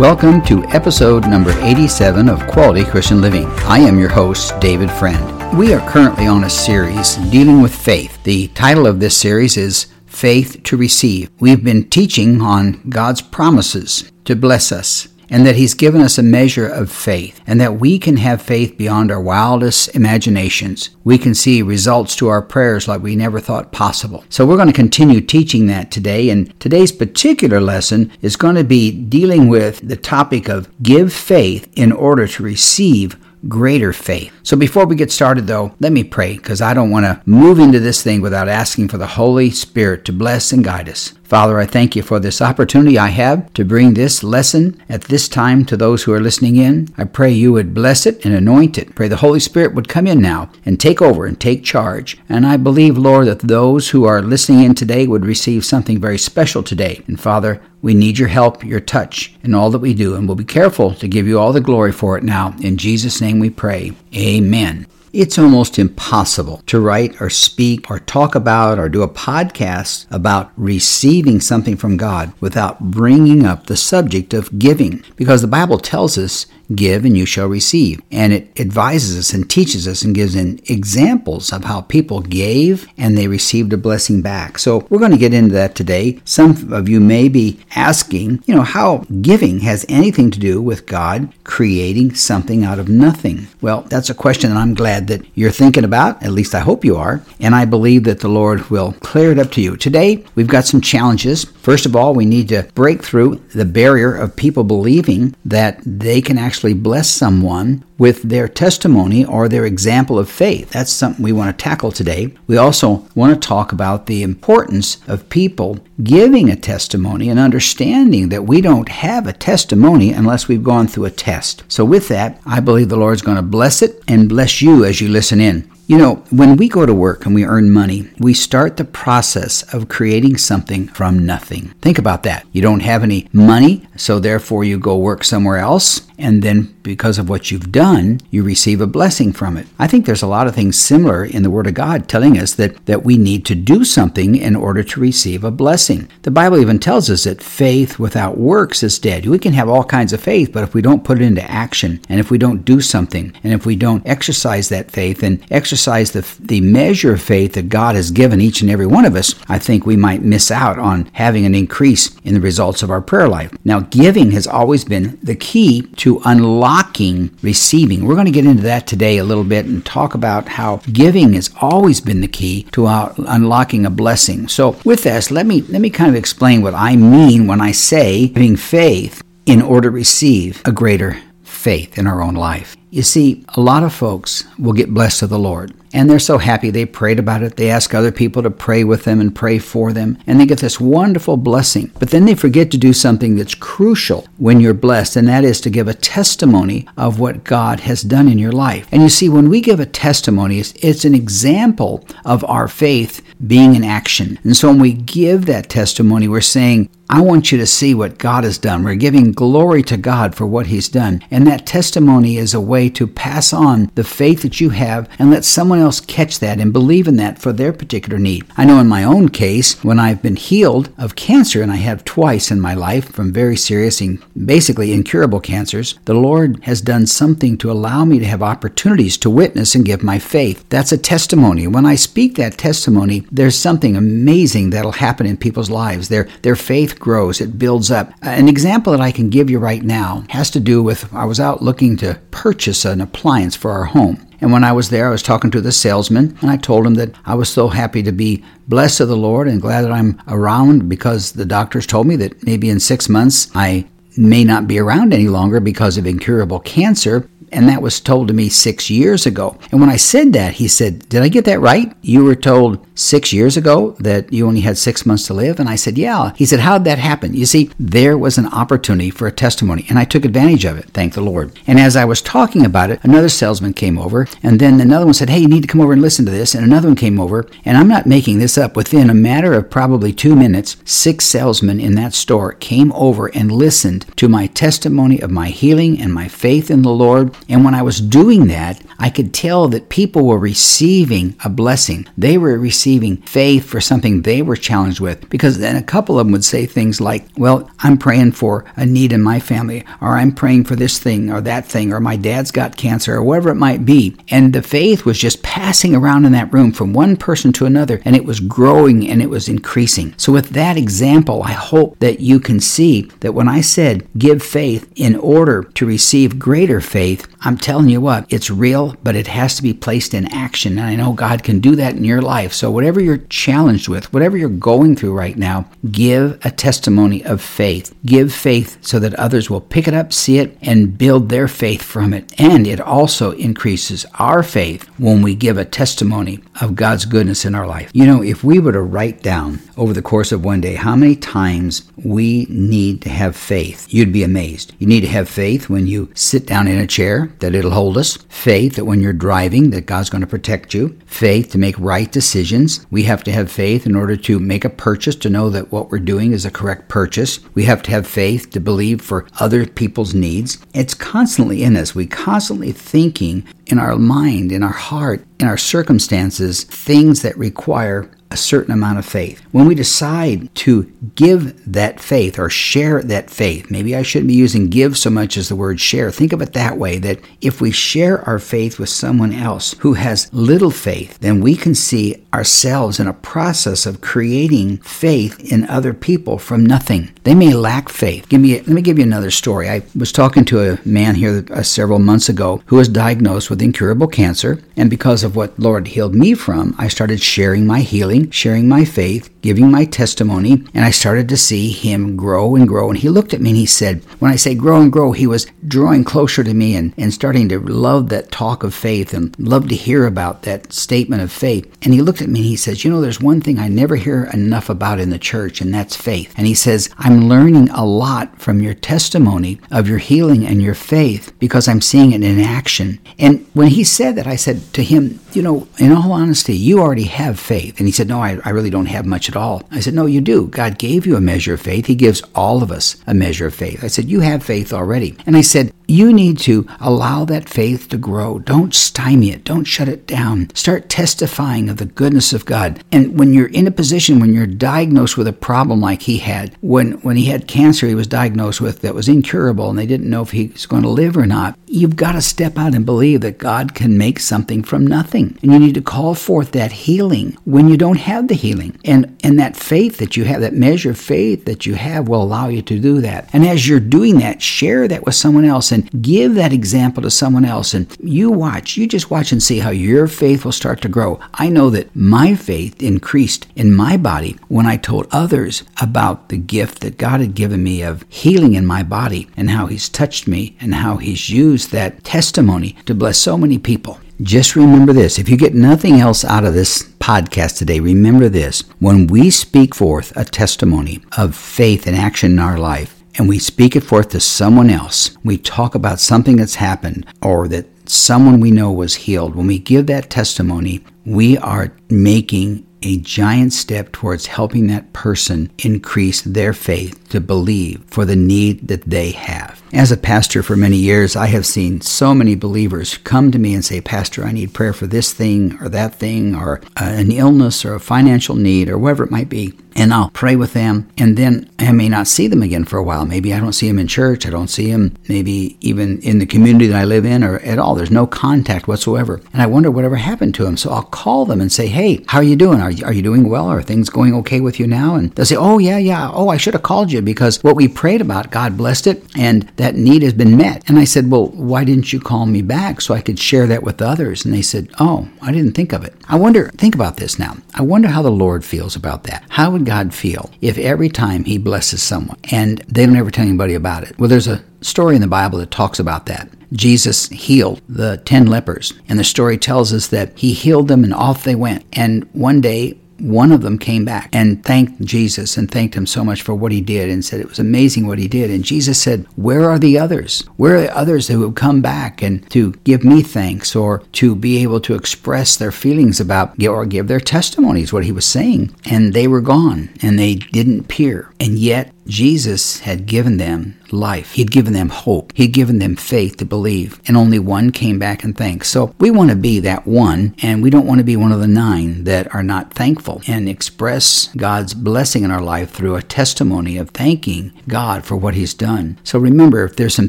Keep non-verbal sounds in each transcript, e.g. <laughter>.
Welcome to episode number 87 of Quality Christian Living. I am your host, David Friend. We are currently on a series dealing with faith. The title of this series is Faith to Receive. We've been teaching on God's promises to bless us and that He's given us a measure of faith, and that we can have faith beyond our wildest imaginations. We can see results to our prayers like we never thought possible. So, we're going to continue teaching that today, and today's particular lesson is going to be dealing with the topic of give faith in order to receive greater faith. So before we get started, though, let me pray because I don't want to move into this thing without asking for the Holy Spirit to bless and guide us. Father, I thank you for this opportunity I have to bring this lesson at this time to those who are listening in. I pray you would bless it and anoint it. Pray the Holy Spirit would come in now and take over and take charge. And I believe, Lord, that those who are listening in today would receive something very special today. And Father, we need your help, your touch in all that we do, and we'll be careful to give you all the glory for it now. In Jesus' name we pray. Amen. It's almost impossible to write or speak or talk about or do a podcast about receiving something from God without bringing up the subject of giving because the Bible tells us Give and you shall receive. And it advises us and teaches us and gives in examples of how people gave and they received a blessing back. So we're going to get into that today. Some of you may be asking, you know, how giving has anything to do with God creating something out of nothing. Well, that's a question that I'm glad that you're thinking about. At least I hope you are. And I believe that the Lord will clear it up to you. Today, we've got some challenges. First of all, we need to break through the barrier of people believing that they can actually actually bless someone with their testimony or their example of faith. That's something we want to tackle today. We also want to talk about the importance of people giving a testimony and understanding that we don't have a testimony unless we've gone through a test. So, with that, I believe the Lord's going to bless it and bless you as you listen in. You know, when we go to work and we earn money, we start the process of creating something from nothing. Think about that. You don't have any money, so therefore you go work somewhere else, and then because of what you've done, you receive a blessing from it. I think there's a lot of things similar in the Word of God telling us that, that we need to do something in order to receive a blessing. The Bible even tells us that faith without works is dead. We can have all kinds of faith, but if we don't put it into action, and if we don't do something, and if we don't exercise that faith and exercise the, the measure of faith that God has given each and every one of us, I think we might miss out on having an increase in the results of our prayer life. Now, giving has always been the key to unlocking receiving. We're going to get into that today a little bit and talk about how giving has always been the key to unlocking a blessing. So, with this, let me let me kind of explain what I mean when I say having faith in order to receive a greater faith in our own life. You see, a lot of folks will get blessed of the Lord, and they're so happy they prayed about it. They ask other people to pray with them and pray for them, and they get this wonderful blessing. But then they forget to do something that's crucial when you're blessed, and that is to give a testimony of what God has done in your life. And you see, when we give a testimony, it's, it's an example of our faith being in action. And so when we give that testimony, we're saying, I want you to see what God has done. We're giving glory to God for what He's done. And that testimony is a way to pass on the faith that you have and let someone else catch that and believe in that for their particular need. I know in my own case, when I've been healed of cancer, and I have twice in my life from very serious and basically incurable cancers, the Lord has done something to allow me to have opportunities to witness and give my faith. That's a testimony. When I speak that testimony, there's something amazing that'll happen in people's lives. Their, their faith grows, it builds up. An example that I can give you right now has to do with I was out looking to purchase an appliance for our home. And when I was there, I was talking to the salesman, and I told him that I was so happy to be blessed of the Lord and glad that I'm around because the doctors told me that maybe in six months I may not be around any longer because of incurable cancer and that was told to me six years ago. And when I said that, he said, Did I get that right? You were told six years ago that you only had six months to live? And I said, Yeah. He said, How'd that happen? You see, there was an opportunity for a testimony, and I took advantage of it, thank the Lord. And as I was talking about it, another salesman came over, and then another one said, Hey, you need to come over and listen to this. And another one came over, and I'm not making this up. Within a matter of probably two minutes, six salesmen in that store came over and listened to my testimony of my healing and my faith in the Lord And when I was doing that, I could tell that people were receiving a blessing. They were receiving faith for something they were challenged with. Because then a couple of them would say things like, Well, I'm praying for a need in my family, or I'm praying for this thing or that thing, or my dad's got cancer, or whatever it might be. And the faith was just passing around in that room from one person to another, and it was growing and it was increasing. So, with that example, I hope that you can see that when I said give faith in order to receive greater faith, I'm telling you what, it's real, but it has to be placed in action. And I know God can do that in your life. So, whatever you're challenged with, whatever you're going through right now, give a testimony of faith. Give faith so that others will pick it up, see it, and build their faith from it. And it also increases our faith when we give a testimony of God's goodness in our life. You know, if we were to write down over the course of one day how many times we need to have faith, you'd be amazed. You need to have faith when you sit down in a chair that it'll hold us, faith that when you're driving that God's going to protect you, faith to make right decisions. We have to have faith in order to make a purchase to know that what we're doing is a correct purchase. We have to have faith to believe for other people's needs. It's constantly in us. We constantly thinking in our mind, in our heart, in our circumstances, things that require a certain amount of faith. When we decide to give that faith or share that faith, maybe I shouldn't be using give so much as the word share. Think of it that way that if we share our faith with someone else who has little faith, then we can see ourselves in a process of creating faith in other people from nothing. They may lack faith. Give me let me give you another story. I was talking to a man here uh, several months ago who was diagnosed with incurable cancer, and because of what Lord healed me from, I started sharing my healing sharing my faith, giving my testimony, and I started to see him grow and grow. And he looked at me and he said, When I say grow and grow, he was drawing closer to me and, and starting to love that talk of faith and love to hear about that statement of faith. And he looked at me and he says, You know, there's one thing I never hear enough about in the church, and that's faith. And he says, I'm learning a lot from your testimony of your healing and your faith because I'm seeing it in action. And when he said that, I said to him, You know, in all honesty, you already have faith. And he said, No, I, I really don't have much at all. I said, No, you do. God gave you a measure of faith. He gives all of us a measure of faith. I said, You have faith already. And I said, You need to allow that faith to grow. Don't stymie it. Don't shut it down. Start testifying of the goodness of God. And when you're in a position, when you're diagnosed with a problem like he had, when, when he had cancer, he was diagnosed with that was incurable and they didn't know if he was going to live or not, you've got to step out and believe that God can make something from nothing. And you need to call forth that healing when you don't have the healing. And, and that faith that you have, that measure of faith that you have, will allow you to do that. And as you're doing that, share that with someone else and give that example to someone else. And you watch, you just watch and see how your faith will start to grow. I know that my faith increased in my body when I told others about the gift that God had given me of healing in my body and how He's touched me and how He's used that testimony to bless so many people. Just remember this if you get nothing else out of this podcast today, remember this. When we speak forth a testimony of faith and action in our life, and we speak it forth to someone else, we talk about something that's happened or that someone we know was healed. When we give that testimony, we are making a giant step towards helping that person increase their faith to believe for the need that they have. As a pastor for many years, I have seen so many believers come to me and say, Pastor, I need prayer for this thing or that thing or uh, an illness or a financial need or whatever it might be and I'll pray with them. And then I may not see them again for a while. Maybe I don't see them in church. I don't see them maybe even in the community that I live in or at all. There's no contact whatsoever. And I wonder whatever happened to them. So I'll call them and say, Hey, how are you doing? Are you, are you doing well? Are things going okay with you now? And they'll say, Oh, yeah, yeah. Oh, I should have called you because what we prayed about, God blessed it and that need has been met. And I said, Well, why didn't you call me back so I could share that with others? And they said, Oh, I didn't think of it. I wonder, think about this now. I wonder how the Lord feels about that. How would God feel if every time He blesses someone and they don't ever tell anybody about it? Well, there's a story in the Bible that talks about that. Jesus healed the 10 lepers, and the story tells us that He healed them and off they went. And one day, one of them came back and thanked Jesus and thanked him so much for what he did and said it was amazing what he did. And Jesus said, Where are the others? Where are the others who have come back and to give me thanks or to be able to express their feelings about or give their testimonies, what he was saying? And they were gone and they didn't appear. And yet Jesus had given them life. He'd given them hope. He'd given them faith to believe. And only one came back and thanked. So we want to be that one, and we don't want to be one of the nine that are not thankful and express God's blessing in our life through a testimony of thanking God for what He's done. So remember, if there's some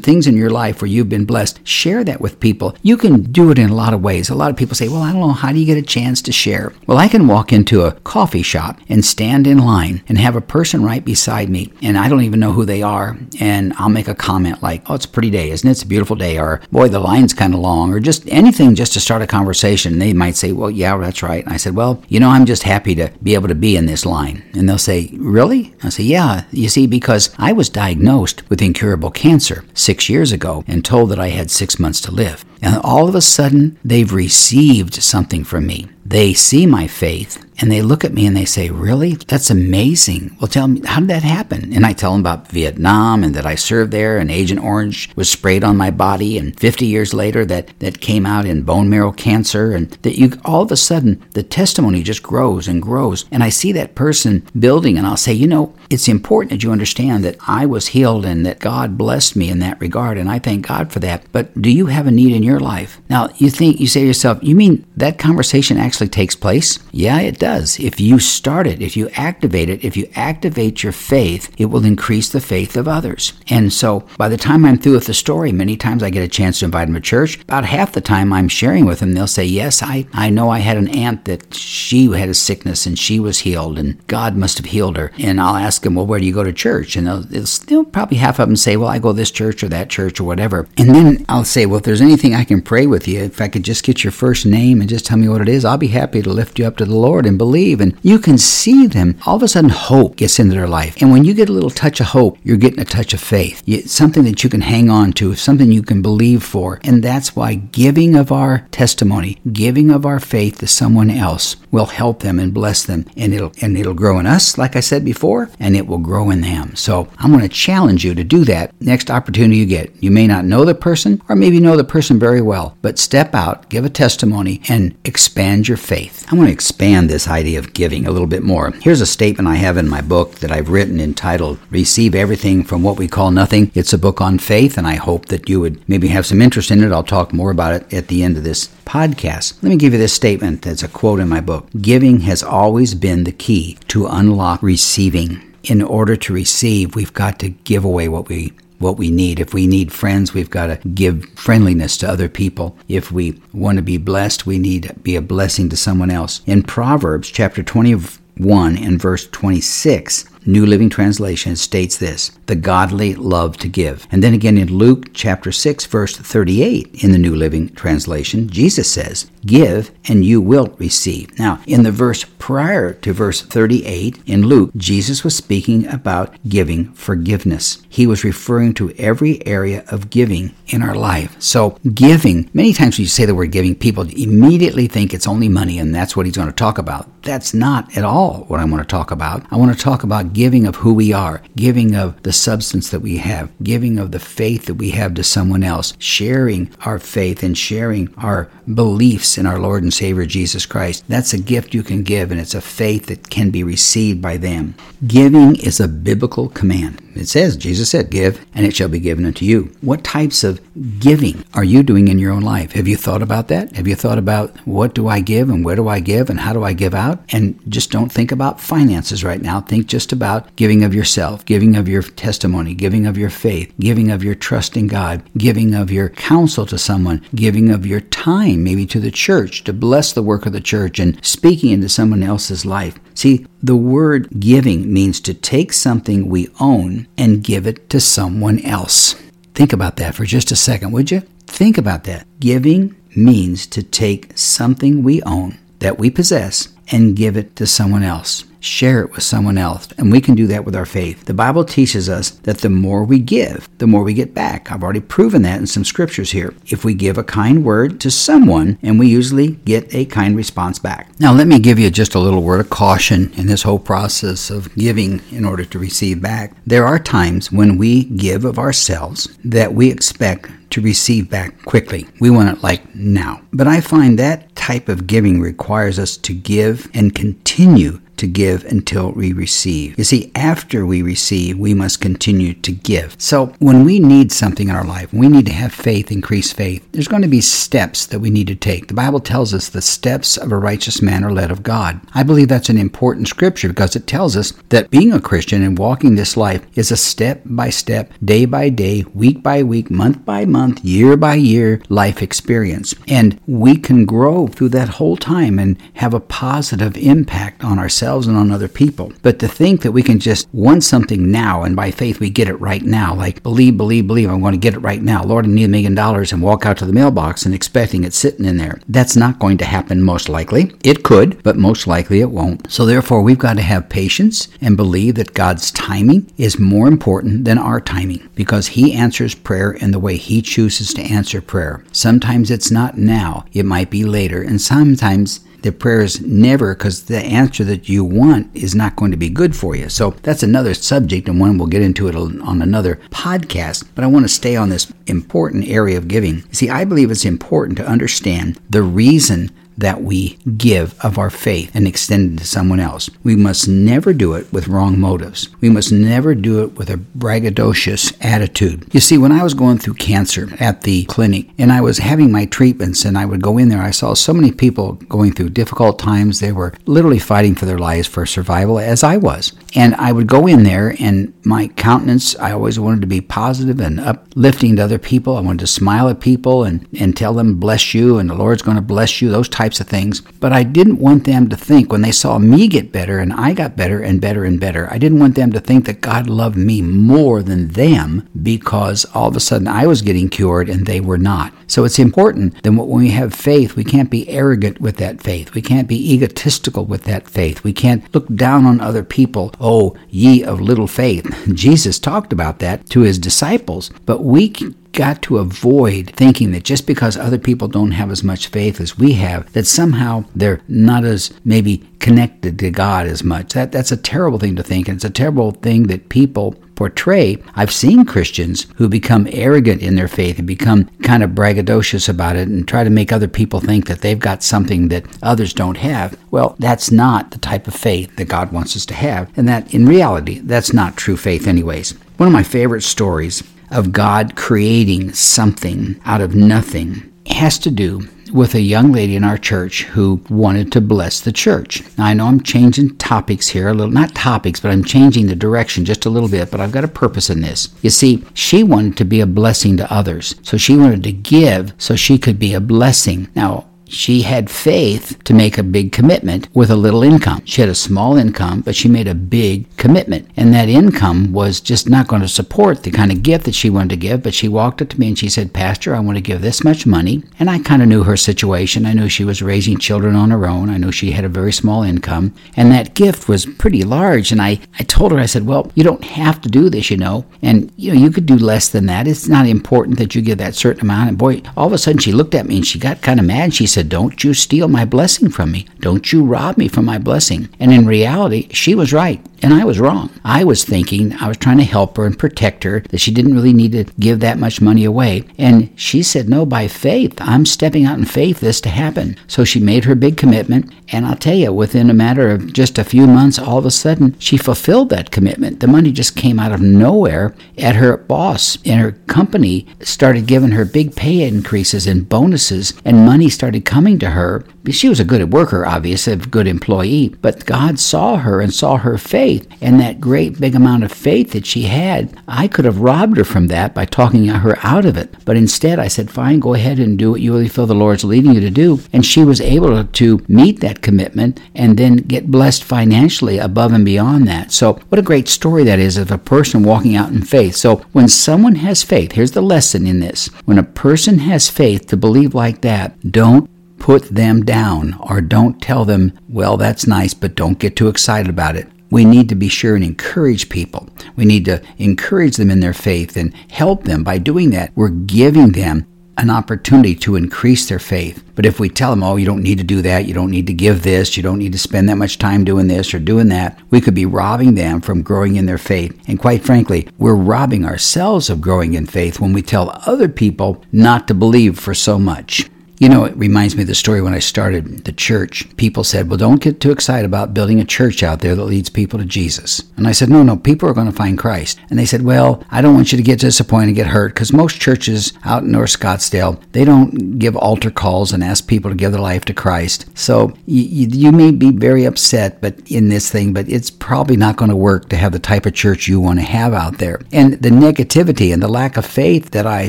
things in your life where you've been blessed, share that with people. You can do it in a lot of ways. A lot of people say, Well, I don't know, how do you get a chance to share? Well, I can walk into a coffee shop and stand in line and have a person right beside me, and I don't even know who they are, and I'll make a comment like, oh, it's a pretty day, isn't it? It's a beautiful day, or boy, the line's kind of long, or just anything just to start a conversation. They might say, well, yeah, that's right. And I said, well, you know, I'm just happy to be able to be in this line. And they'll say, really? I say, yeah, you see, because I was diagnosed with incurable cancer six years ago and told that I had six months to live. And all of a sudden, they've received something from me. They see my faith and they look at me and they say, Really? That's amazing. Well, tell me, how did that happen? And I tell them about Vietnam and that I served there and Agent Orange was sprayed on my body. And 50 years later, that, that came out in bone marrow cancer. And that you all of a sudden, the testimony just grows and grows. And I see that person building and I'll say, You know, it's important that you understand that I was healed and that God blessed me in that regard. And I thank God for that. But do you have a need in your life? Now, you think, you say to yourself, You mean that conversation actually takes place? Yeah, it does does. If you start it, if you activate it, if you activate your faith, it will increase the faith of others. And so by the time I'm through with the story, many times I get a chance to invite them to church. About half the time I'm sharing with them, they'll say, Yes, I, I know I had an aunt that she had a sickness and she was healed and God must have healed her. And I'll ask them, Well, where do you go to church? And they'll, they'll probably half of them say, Well, I go this church or that church or whatever. And then I'll say, Well, if there's anything I can pray with you, if I could just get your first name and just tell me what it is, I'll be happy to lift you up to the Lord and believe. And you can see them. All of a sudden, hope gets into their life. And when you get a little touch of hope, you're getting a touch of faith. It's something that you can hang on to, something you can believe for. And that's why giving of our testimony, giving of our faith to someone else will help them and bless them. And it'll, and it'll grow in us, like I said before, and it will grow in them. So I'm going to challenge you to do that next opportunity you get. You may not know the person, or maybe know the person very well, but step out, give a testimony, and expand your faith. I want to expand this idea of giving a little bit more. Here's a statement I have in my book that I've written entitled Receive Everything from What We Call Nothing. It's a book on faith, and I hope that you would maybe have some interest in it. I'll talk more about it at the end of this podcast. Let me give you this statement that's a quote in my book Giving has always been the key to unlock receiving. In order to receive, we've got to give away what we what we need. If we need friends, we've got to give friendliness to other people. If we want to be blessed, we need to be a blessing to someone else. In Proverbs chapter 21 and verse 26, New Living Translation states this the godly love to give. And then again in Luke chapter 6, verse 38 in the New Living Translation, Jesus says, Give and you will receive. Now, in the verse prior to verse 38 in Luke, Jesus was speaking about giving forgiveness. He was referring to every area of giving in our life. So, giving, many times when you say the word giving, people immediately think it's only money and that's what he's going to talk about. That's not at all what I want to talk about. I want to talk about giving of who we are, giving of the substance that we have, giving of the faith that we have to someone else, sharing our faith and sharing our beliefs in our Lord and Savior Jesus Christ. That's a gift you can give, and it's a faith that can be received by them. Giving is a biblical command. It says, Jesus said, Give, and it shall be given unto you. What types of giving are you doing in your own life? Have you thought about that? Have you thought about what do I give and where do I give and how do I give out? And just don't think about finances right now. Think just about giving of yourself, giving of your testimony, giving of your faith, giving of your trust in God, giving of your counsel to someone, giving of your time, maybe to the church, to bless the work of the church and speaking into someone else's life. See, the word giving means to take something we own and give it to someone else. Think about that for just a second, would you? Think about that. Giving means to take something we own that we possess and give it to someone else share it with someone else. And we can do that with our faith. The Bible teaches us that the more we give, the more we get back. I've already proven that in some scriptures here. If we give a kind word to someone, and we usually get a kind response back. Now, let me give you just a little word of caution in this whole process of giving in order to receive back. There are times when we give of ourselves that we expect to receive back quickly. We want it like now. But I find that type of giving requires us to give and continue to give until we receive. You see, after we receive, we must continue to give. So when we need something in our life, we need to have faith, increase faith, there's going to be steps that we need to take. The Bible tells us the steps of a righteous man are led of God. I believe that's an important scripture because it tells us that being a Christian and walking this life is a step by step, day by day, week by week, month by month, year by year life experience. And we can grow through that whole time and have a positive impact on ourselves and on other people. But to think that we can just want something now and by faith we get it right now, like believe, believe, believe, I'm going to get it right now. Lord, I need a million dollars and walk out to the mailbox and expecting it sitting in there. That's not going to happen most likely. It could, but most likely it won't. So therefore, we've got to have patience and believe that God's timing is more important than our timing because He answers prayer in the way He chooses to answer prayer. Sometimes it's not now, it might be later, and sometimes the prayer is never because the answer that you want is not going to be good for you. So that's another subject and one we'll get into it on another podcast. But I want to stay on this important area of giving. See, I believe it's important to understand the reason that we give of our faith and extend it to someone else. We must never do it with wrong motives. We must never do it with a braggadocious attitude. You see, when I was going through cancer at the clinic and I was having my treatments and I would go in there, I saw so many people going through difficult times. They were literally fighting for their lives for survival, as I was. And I would go in there and my countenance, I always wanted to be positive and uplifting to other people. I wanted to smile at people and, and tell them, bless you, and the Lord's going to bless you, those types of things. But I didn't want them to think when they saw me get better and I got better and better and better, I didn't want them to think that God loved me more than them because all of a sudden I was getting cured and they were not. So it's important that when we have faith, we can't be arrogant with that faith. We can't be egotistical with that faith. We can't look down on other people. Oh, ye of little faith. <laughs> Jesus talked about that to his disciples, but we got to avoid thinking that just because other people don't have as much faith as we have, that somehow they're not as maybe connected to God as much. That that's a terrible thing to think, and it's a terrible thing that people portray. I've seen Christians who become arrogant in their faith and become kind of braggadocious about it and try to make other people think that they've got something that others don't have. Well, that's not the type of faith that God wants us to have, and that in reality, that's not true faith, anyways. One of my favorite stories of God creating something out of nothing has to do with a young lady in our church who wanted to bless the church. Now, I know I'm changing topics here a little, not topics, but I'm changing the direction just a little bit, but I've got a purpose in this. You see, she wanted to be a blessing to others. So she wanted to give so she could be a blessing. Now, she had faith to make a big commitment with a little income. She had a small income, but she made a big commitment. And that income was just not going to support the kind of gift that she wanted to give. But she walked up to me and she said, Pastor, I want to give this much money. And I kind of knew her situation. I knew she was raising children on her own. I knew she had a very small income. And that gift was pretty large. And I, I told her, I said, Well, you don't have to do this, you know. And, you know, you could do less than that. It's not important that you give that certain amount. And boy, all of a sudden she looked at me and she got kind of mad. She said, said, Don't you steal my blessing from me. Don't you rob me from my blessing. And in reality, she was right. And I was wrong. I was thinking I was trying to help her and protect her, that she didn't really need to give that much money away. And she said, No, by faith, I'm stepping out in faith this to happen. So she made her big commitment. And I'll tell you, within a matter of just a few months, all of a sudden, she fulfilled that commitment. The money just came out of nowhere at her boss and her company started giving her big pay increases and bonuses, and money started coming to her. She was a good worker, obviously, a good employee, but God saw her and saw her faith faith and that great big amount of faith that she had, I could have robbed her from that by talking her out of it. But instead, I said, fine, go ahead and do what you really feel the Lord's leading you to do. And she was able to meet that commitment and then get blessed financially above and beyond that. So, what a great story that is of a person walking out in faith. So, when someone has faith, here's the lesson in this when a person has faith to believe like that, don't put them down or don't tell them, well, that's nice, but don't get too excited about it we need to be sure and encourage people. We need to encourage them in their faith and help them. By doing that, we're giving them an opportunity to increase their faith. But if we tell them, oh, you don't need to do that, you don't need to give this, you don't need to spend that much time doing this or doing that, we could be robbing them from growing in their faith. And quite frankly, we're robbing ourselves of growing in faith when we tell other people not to believe for so much. You know, it reminds me of the story when I started the church. People said, Well, don't get too excited about building a church out there that leads people to Jesus. And I said, No, no, people are going to find Christ. And they said, Well, I don't want you to get disappointed and get hurt because most churches out in North Scottsdale, they don't give altar calls and ask people to give their life to Christ. So you, you may be very upset but in this thing, but it's probably not going to work to have the type of church you want to have out there. And the negativity and the lack of faith that I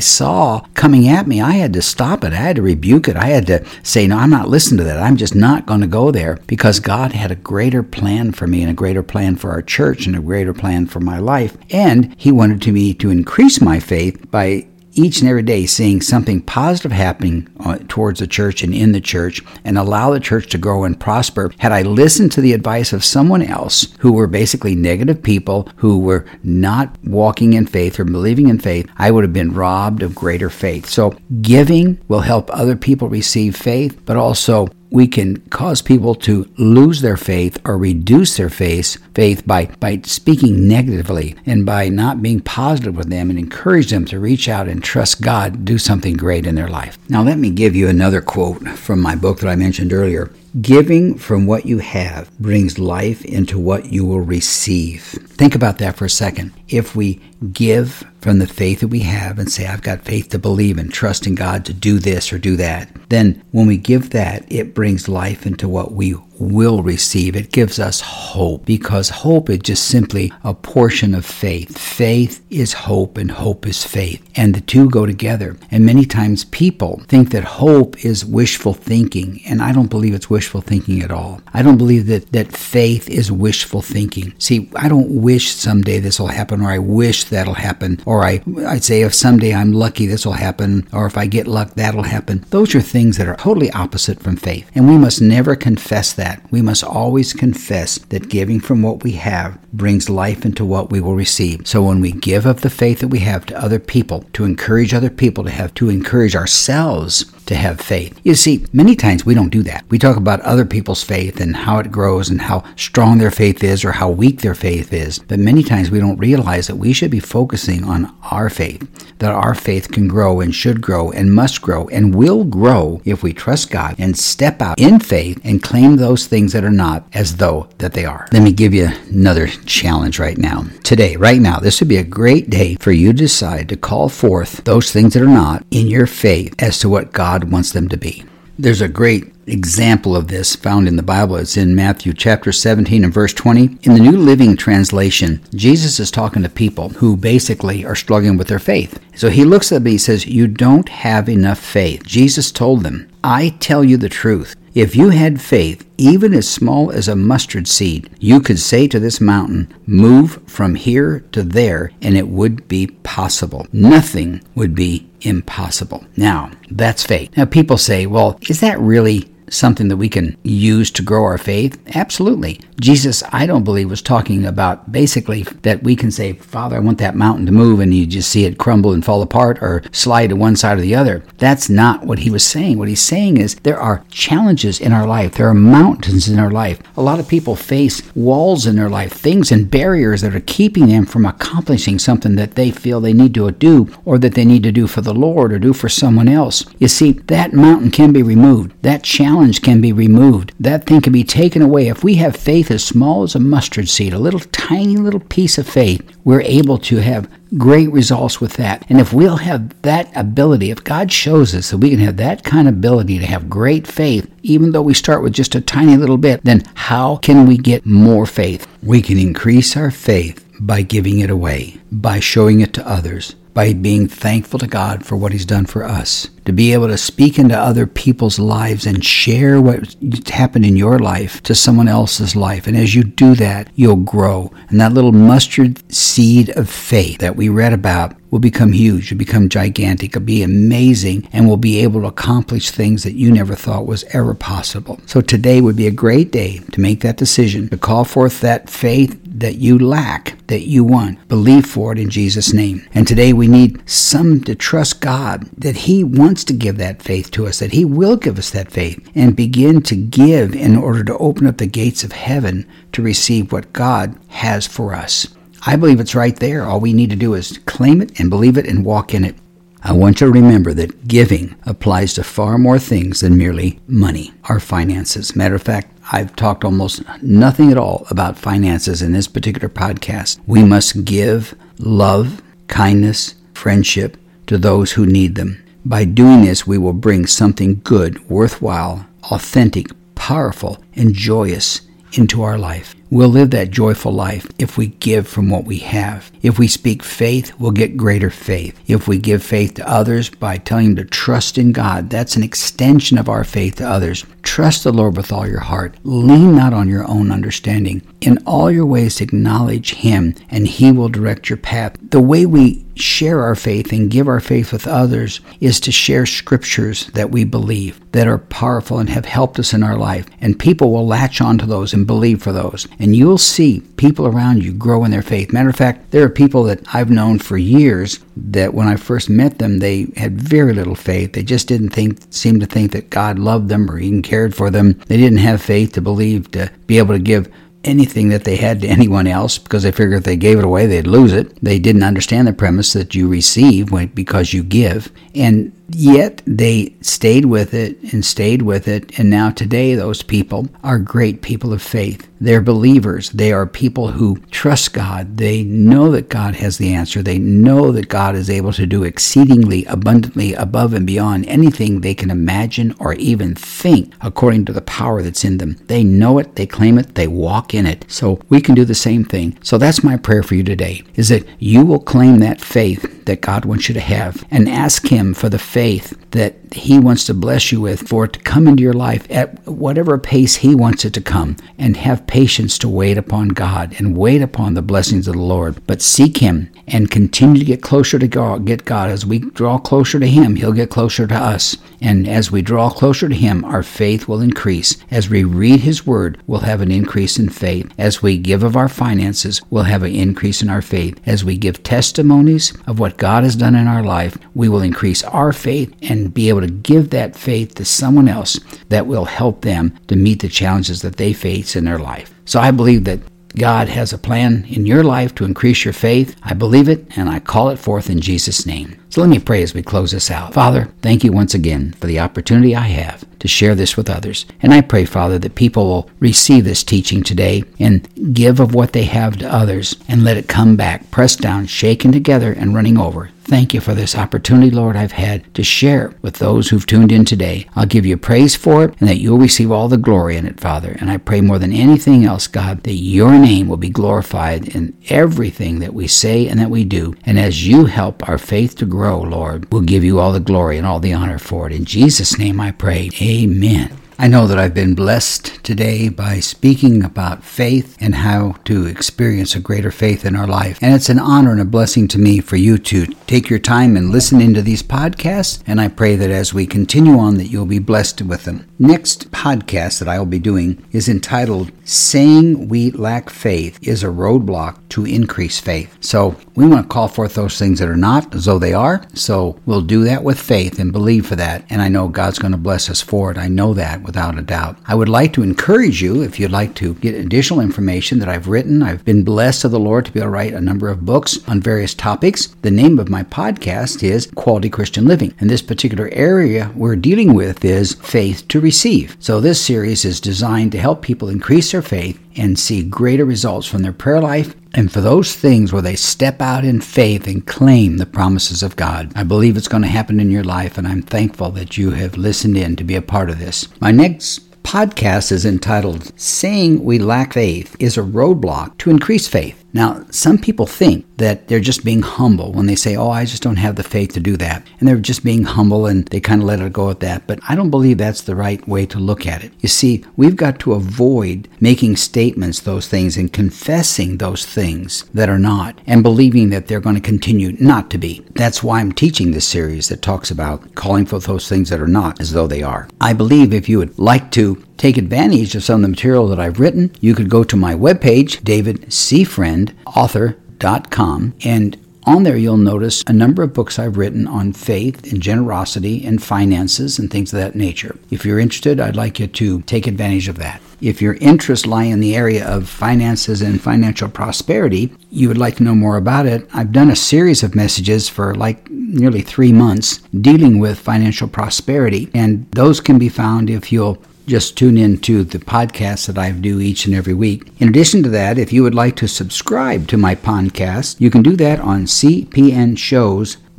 saw coming at me, I had to stop it. I had to rebuke I had to say, No, I'm not listening to that. I'm just not going to go there because God had a greater plan for me and a greater plan for our church and a greater plan for my life. And He wanted to me to increase my faith by each and every day seeing something positive happening uh, towards the church and in the church and allow the church to grow and prosper. Had I listened to the advice of someone else who were basically negative people who were not walking in faith or believing in faith, I would have been robbed of greater faith. So giving will help other people receive faith, but also we can cause people to lose their faith or reduce their faith, faith by, by speaking negatively and by not being positive with them and encourage them to reach out and trust God, do something great in their life. Now, let me give you another quote from my book that I mentioned earlier. Giving from what you have brings life into what you will receive. Think about that for a second. If we give from the faith that we have and say, I've got faith to believe and trust in God to do this or do that, then when we give that, it brings life into what we will receive. It gives us hope because hope is just simply a portion of faith. Faith is hope and hope is faith. And the two go together. And many times people think that hope is wishful thinking. And I don't believe it's wishful thinking at all. I don't believe that, that faith is wishful thinking. See, I don't wish someday this will happen or I wish that'll happen or I, I'd say if someday I'm lucky this will happen or if I get luck that'll happen. Those are things that are totally opposite from faith. And we must never confess that that, we must always confess that giving from what we have brings life into what we will receive. So when we give of the faith that we have to other people, to encourage other people to have, to encourage ourselves to have faith. You see, many times we don't do that. We talk about other people's faith and how it grows and how strong their faith is or how weak their faith is. But many times we don't realize that we should be focusing on our faith, that our faith can grow and should grow and must grow and will grow if we trust God and step out in faith and claim those things that are not as though that they are. Let me give you another challenge right now. Today, right now, this would be a great day for you to decide to call forth those things that are not in your faith as to what God wants them to be. There's a great example of this found in the Bible. It's in Matthew chapter 17 and verse 20. In the New Living Translation, Jesus is talking to people who basically are struggling with their faith. So he looks at them and says, You don't have enough faith. Jesus told them, I tell you the truth. If you had faith, even as small as a mustard seed, you could say to this mountain, Move from here to there, and it would be possible. Nothing would be impossible. Now, that's faith. Now, people say, Well, is that really something that we can use to grow our faith? Absolutely. Jesus, I don't believe, was talking about basically that we can say, Father, I want that mountain to move, and you just see it crumble and fall apart or slide to one side or the other. That's not what he was saying. What he's saying is there are challenges in our life, there are mountains in our life. A lot of people face walls in their life, things and barriers that are keeping them from accomplishing something that they feel they need to do or that they need to do for the Lord or do for someone else. You see, that mountain can be removed, that challenge can be removed, that thing can be taken away if we have faith as small as a mustard seed, a little tiny little piece of faith, we're able to have great results with that. And if we'll have that ability, if God shows us that we can have that kind of ability to have great faith, even though we start with just a tiny little bit, then how can we get more faith? We can increase our faith by giving it away, by showing it to others, by being thankful to God for what He's done for us to be able to speak into other people's lives and share what happened in your life to someone else's life. And as you do that, you'll grow. And that little mustard seed of faith that we read about will become huge, will become gigantic, will be amazing, and will be able to accomplish things that you never thought was ever possible. So today would be a great day to make that decision, to call forth that faith that you lack, that you want. Believe for it in Jesus' name. And today we need some to trust God that He wants wants to give that faith to us, that He will give us that faith, and begin to give in order to open up the gates of heaven to receive what God has for us. I believe it's right there. All we need to do is claim it and believe it and walk in it. I want you to remember that giving applies to far more things than merely money, our finances. Matter of fact, I've talked almost nothing at all about finances in this particular podcast. We must give love, kindness, friendship to those who need them. By doing this, we will bring something good, worthwhile, authentic, powerful, and joyous into our life. We'll live that joyful life if we give from what we have. If we speak faith, we'll get greater faith. If we give faith to others by telling them to trust in God, that's an extension of our faith to others. Trust the Lord with all your heart. Lean not on your own understanding. In all your ways, acknowledge Him, and He will direct your path. The way we share our faith and give our faith with others is to share scriptures that we believe that are powerful and have helped us in our life. And people will latch onto those and believe for those and you'll see people around you grow in their faith. Matter of fact, there are people that I've known for years that when I first met them, they had very little faith. They just didn't think, seem to think that God loved them or even cared for them. They didn't have faith to believe to be able to give anything that they had to anyone else because they figured if they gave it away, they'd lose it. They didn't understand the premise that you receive because you give. And Yet they stayed with it and stayed with it. And now today, those people are great people of faith. They're believers. They are people who trust God. They know that God has the answer. They know that God is able to do exceedingly abundantly above and beyond anything they can imagine or even think according to the power that's in them. They know it, they claim it, they walk in it. So we can do the same thing. So that's my prayer for you today is that you will claim that faith that God wants you to have and ask Him for the faith that He wants to bless you with for it to come into your life at whatever pace He wants it to come, and have patience to wait upon God and wait upon the blessings of the Lord. But seek Him and continue to get closer to God. Get God as we draw closer to Him, He'll get closer to us. And as we draw closer to Him, our faith will increase. As we read His Word, we'll have an increase in faith. As we give of our finances, we'll have an increase in our faith. As we give testimonies of what God has done in our life, we will increase our faith and be able to give that faith to someone else that will help them to meet the challenges that they face in their life. So I believe that God has a plan in your life to increase your faith. I believe it and I call it forth in Jesus' name. So let me pray as we close this out. Father, thank you once again for the opportunity I have to share this with others. And I pray, Father, that people will receive this teaching today and give of what they have to others and let it come back, pressed down, shaken together, and running over Thank you for this opportunity, Lord, I've had to share with those who've tuned in today. I'll give you praise for it and that you'll receive all the glory in it, Father. And I pray more than anything else, God, that your name will be glorified in everything that we say and that we do. And as you help our faith to grow, Lord, we'll give you all the glory and all the honor for it. In Jesus' name I pray. Amen. I know that I've been blessed today by speaking about faith and how to experience a greater faith in our life. And it's an honor and a blessing to me for you to take your time and listen into these podcasts. And I pray that as we continue on that you'll be blessed with them. Next podcast that I will be doing is entitled Saying We Lack Faith is a Roadblock to Increase Faith. So we want to call forth those things that are not as though they are. So we'll do that with faith and believe for that. And I know God's going to bless us for it. I know that without a doubt. I would like to encourage you, if you'd like to get additional information that I've written, I've been blessed of the Lord to be able to write a number of books on various topics. The name of my podcast is Quality Christian Living. And this particular area we're dealing with is faith to receive. So this series is designed to help people increase their faith and see greater results from their prayer life and for those things where they step out in faith and claim the promises of God. I believe it's going to happen in your life, and I'm thankful that you have listened in to be a part of this. My next podcast is entitled Saying We Lack Faith is a Roadblock to Increase Faith. Now, some people think that they're just being humble when they say, Oh, I just don't have the faith to do that. And they're just being humble and they kind of let it go at that. But I don't believe that's the right way to look at it. You see, we've got to avoid making statements, those things, and confessing those things that are not and believing that they're going to continue not to be. That's why I'm teaching this series that talks about calling for those things that are not as though they are. I believe if you would like to take advantage of some of the material that I've written, you could go to my webpage, davidcfriendauthor.com, and on there, you'll notice a number of books I've written on faith and generosity and finances and things of that nature. If you're interested, I'd like you to take advantage of that. If your interests lie in the area of finances and financial prosperity, you would like to know more about it, I've done a series of messages for like nearly three months dealing with financial prosperity. And those can be found if you'll just tune in to the podcast that I do each and every week. In addition to that, if you would like to subscribe to my podcast, you can do that on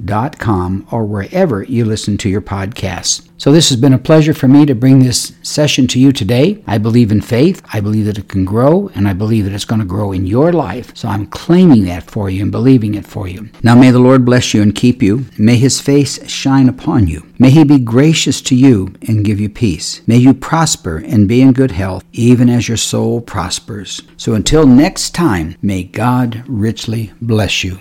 cpnshows.com or wherever you listen to your podcasts. So, this has been a pleasure for me to bring this session to you today. I believe in faith. I believe that it can grow, and I believe that it's going to grow in your life. So, I'm claiming that for you and believing it for you. Now, may the Lord bless you and keep you. May his face shine upon you. May he be gracious to you and give you peace. May you prosper and be in good health, even as your soul prospers. So, until next time, may God richly bless you.